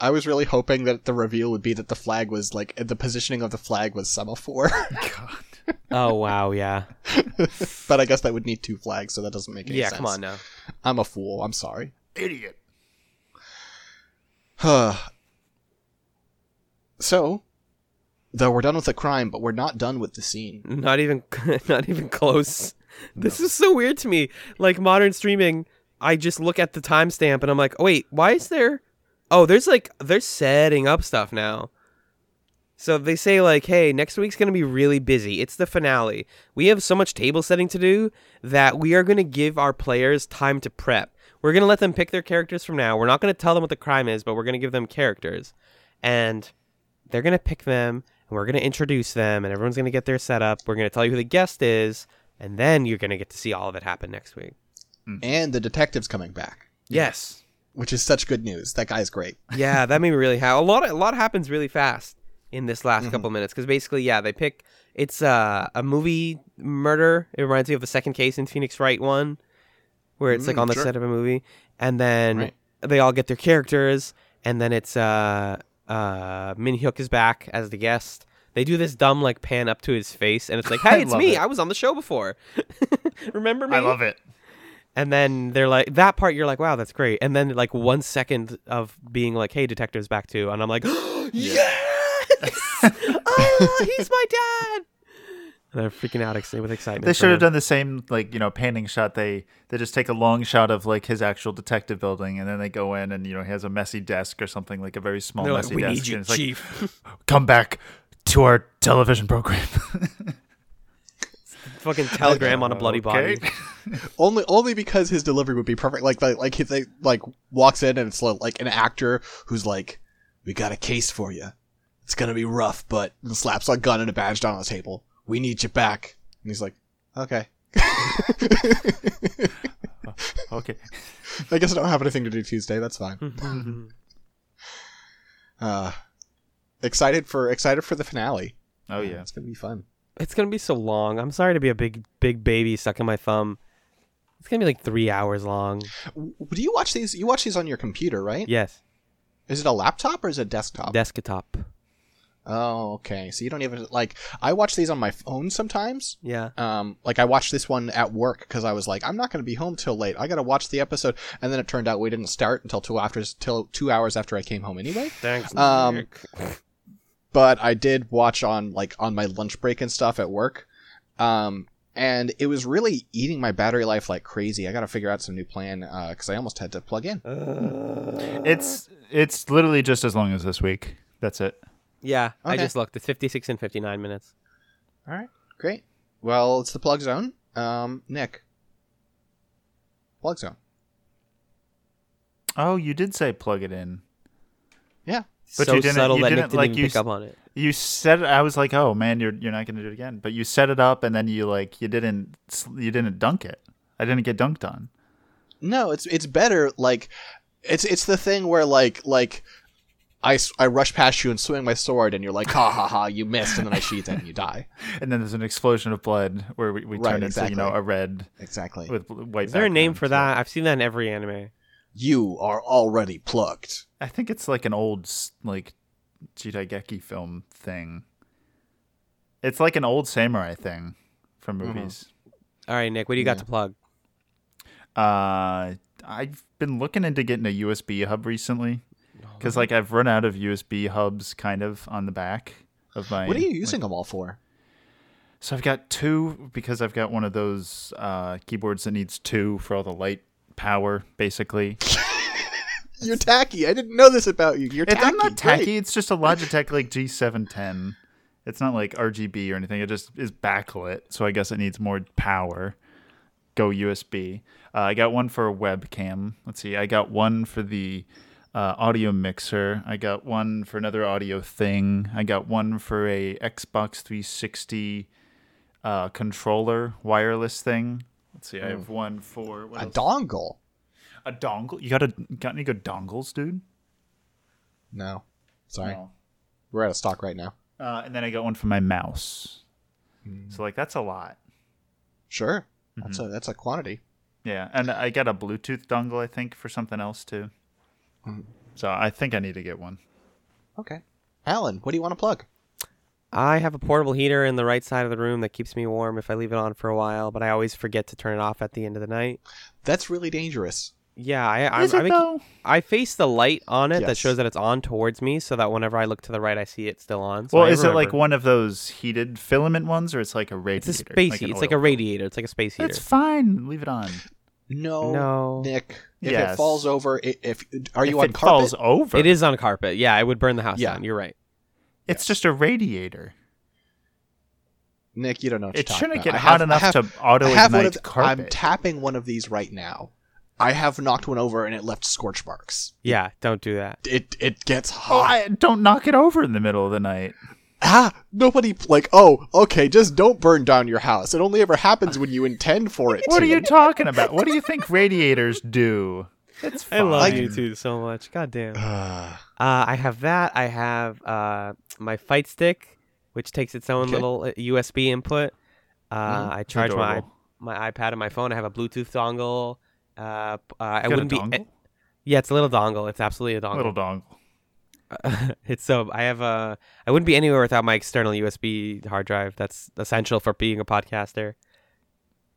I was really hoping that the reveal would be that the flag was like the positioning of the flag was semaphore, God. *laughs* Oh, wow, yeah. *laughs* but I guess that would need two flags, so that doesn't make any Yeah, sense. Yeah, come on now. I'm a fool. I'm sorry. Idiot. Huh. *sighs* so, though we're done with the crime, but we're not done with the scene. Not even, *laughs* not even close. This is so weird to me. Like modern streaming, I just look at the timestamp and I'm like, oh, wait, why is there? Oh, there's like they're setting up stuff now. So they say like, hey, next week's gonna be really busy. It's the finale. We have so much table setting to do that we are gonna give our players time to prep. We're gonna let them pick their characters from now. We're not gonna tell them what the crime is, but we're gonna give them characters, and they're gonna pick them, and we're gonna introduce them, and everyone's gonna get their setup. We're gonna tell you who the guest is, and then you're gonna get to see all of it happen next week. And the detective's coming back, Yes. Which is such good news. That guy's great. *laughs* yeah, that made me really happy. A lot, a lot happens really fast in this last Mhm. couple minutes because basically, yeah, they pick. It's uh, a movie murder. It reminds me of the second case in Phoenix Wright one, where it's like Mm, on the sure. set of a movie, and then Right. they all get their characters, and then it's uh, uh, Min Hyuk is back as the guest. They do this dumb like pan up to his face, and it's like, *laughs* "Hey, it's me. it. I was on the show before. *laughs* Remember me?" I love it. And then they're like that part you're like, wow, that's great. And then like one second of being like, hey, detective's back too, and I'm like, *gasps* yes, *laughs* oh, he's my dad. They're freaking out with excitement. They should have done the same, like you know, panning shot. They they just take a long shot of like his actual detective building, and then they go in, and you know, he has a messy desk or something, like a very small They're like, messy we desk. need you, and it's like, *laughs* come back to our television program. *laughs* Fucking telegram on a bloody body. *laughs* *laughs* Only only because his delivery would be perfect. Like like, like if they like walks in and it's like an actor who's like, "We got a case for you. It's gonna be rough, but and slaps a gun and a badge down on the table. We need you back." And he's like, "Okay." *laughs* okay. I guess I don't have anything to do Tuesday. That's fine. Uh, excited for excited for the finale. Oh yeah. it's gonna be fun. It's gonna be so long. I'm sorry to be a big big baby stuck in my thumb. It's gonna be like three hours long. Do you watch these? You watch these on your computer, right? Yes, Is it a laptop or is it a desktop? desktop. oh, okay. So you don't even like. I watch these on my phone sometimes. Yeah. Um, like I watched this one at work because I was like, I'm not going to be home till late. I got to watch the episode, and then it turned out we didn't start until two after till two hours after I came home anyway. Thanks. Um, Nick. *laughs* But I did watch on like on my lunch break and stuff at work. Um, and it was really eating my battery life like crazy. I got to figure out some new plan because I almost had to plug in. Uh, It's it's literally just as long as this week. That's it. yeah, I just looked. It's 56 and 59 minutes. All right, great. Well, it's the plug zone. Um, Nick, plug zone. Oh, you did say plug it in. Yeah. But so you didn't- subtle you that Nick didn't, didn't like, even you pick up on it. You said I was like, oh man, you're you're not gonna do it again. But you set it up and then you like you didn't you didn't dunk it. I didn't get dunked on. No, it's it's better. Like, it's it's the thing where like like. I, I rush past you and swing my sword, and you're like, ha ha ha, you missed, and then I sheath it and you die. *laughs* And then there's an explosion of blood where we, we Right, turn into you know a red Exactly. with white. Is there a name for so- that? I've seen that in every anime. You are already plucked. I think it's like an old s- like Jidaigeki film thing. It's like an old samurai thing from Mhm. movies. All right, Nick, what do you got to plug? Uh, I've been looking into getting a USB hub recently because like I've run out of USB hubs kind of on the back of my. What are you like- using them all for? So I've got two because I've got one of those uh, keyboards that needs two for all the light power, basically. *laughs* You're tacky. I didn't know this about you. You're It's. I'm not tacky. Great. It's just a Logitech like G710. It's not like RGB or anything. It just is backlit, so I guess it needs more power. Go USB. Uh, I got one for a webcam. Let's see. I got one for the uh, audio mixer. I got one for another audio thing. I got one for a Xbox 360 uh, controller wireless thing. Let's see. I have one for A else? dongle. a dongle. You got a got any good dongles, dude? No. Sorry. No. We're out of stock right now. Uh, and then I got one for my mouse. So like that's a lot. Sure. That's a that's a quantity. Yeah, and I got a Bluetooth dongle I think for something else too. Mhm. So I think I need to get one. Okay. Alan, what do you want to plug? I have a portable heater in the right side of the room that keeps me warm if I leave it on for a while, but I always forget to turn it off at the end of the night. That's really dangerous. Yeah, I I, Is I, it make- though? I face the light on it that Yes. shows that it's on towards me, so that whenever I look to the right, I see it still on. So Well, I is it like remember. one of those heated filament ones, or it's like a It's radiator? a space. like heat. an it's like a oil? radiator. It's like a space heater. It's fine. Leave it on. No. No. Nick, if Yes. it falls over, i- if are you if on it carpet? falls over, It is on carpet. Yeah, it would burn the house Yeah. down. You're right. It's just a radiator. Nick, you don't know. What It you're shouldn't talking get about. I hot have- enough have- to auto I have one of ignite the- carpet. I'm tapping one of these right now. I have knocked one over and it left scorch marks. Yeah, don't do that. It it gets oh, hot. I, don't knock it over in the middle of the night. ah, nobody like. Oh, okay. Just don't burn down your house. It only ever happens when you intend for it. What to. are you talking about? What do you think radiators do? It's I love Like- you two so much. God damn. Ah, *sighs* Uh, I have that. I have uh, my fight stick, which takes its own Okay. little uh, USB input. Uh, Mm, I charge my adorable. my iPad and my phone. I have a Bluetooth dongle. Uh, uh, I You got a wouldn't be. dongle? yeah, it's a little dongle. It's absolutely a dongle. Little dongle. *laughs* it's so I have a. I wouldn't be anywhere without my external USB hard drive. That's essential for being a podcaster.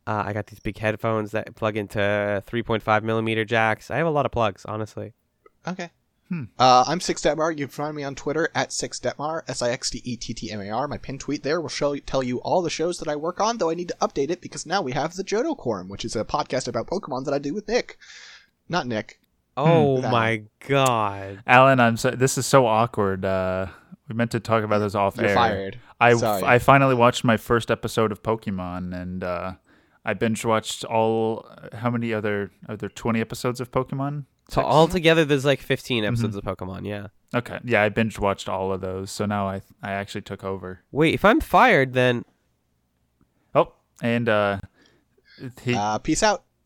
Uh, I got these big headphones that plug into 3.5 millimeter jacks. I have a lot of plugs, honestly. okay. Uh, I'm Six Dettmar. You can find me on Twitter at Six Dettmar, S I X D E T T M A R. My pin tweet there will show tell you all the shows that I work on, though I need to update it because now we have the Johto Quorum, which is a podcast about Pokemon that I do with Nick. Not Nick. Oh Hmm. my god. Alan, I'm so, this is so awkward. Uh, we meant to talk about this off You're air. fired. I Sorry. I finally watched my first episode of Pokemon, and uh, I binge watched all. How many other are there? Twenty episodes of Pokemon. So Six? altogether, there's like 15 Mm-hmm. episodes of Pokemon. Yeah. Okay, yeah, I binge watched all of those, so now I I actually took over. Wait, if I'm fired, then Oh, and uh, he Uh, peace out.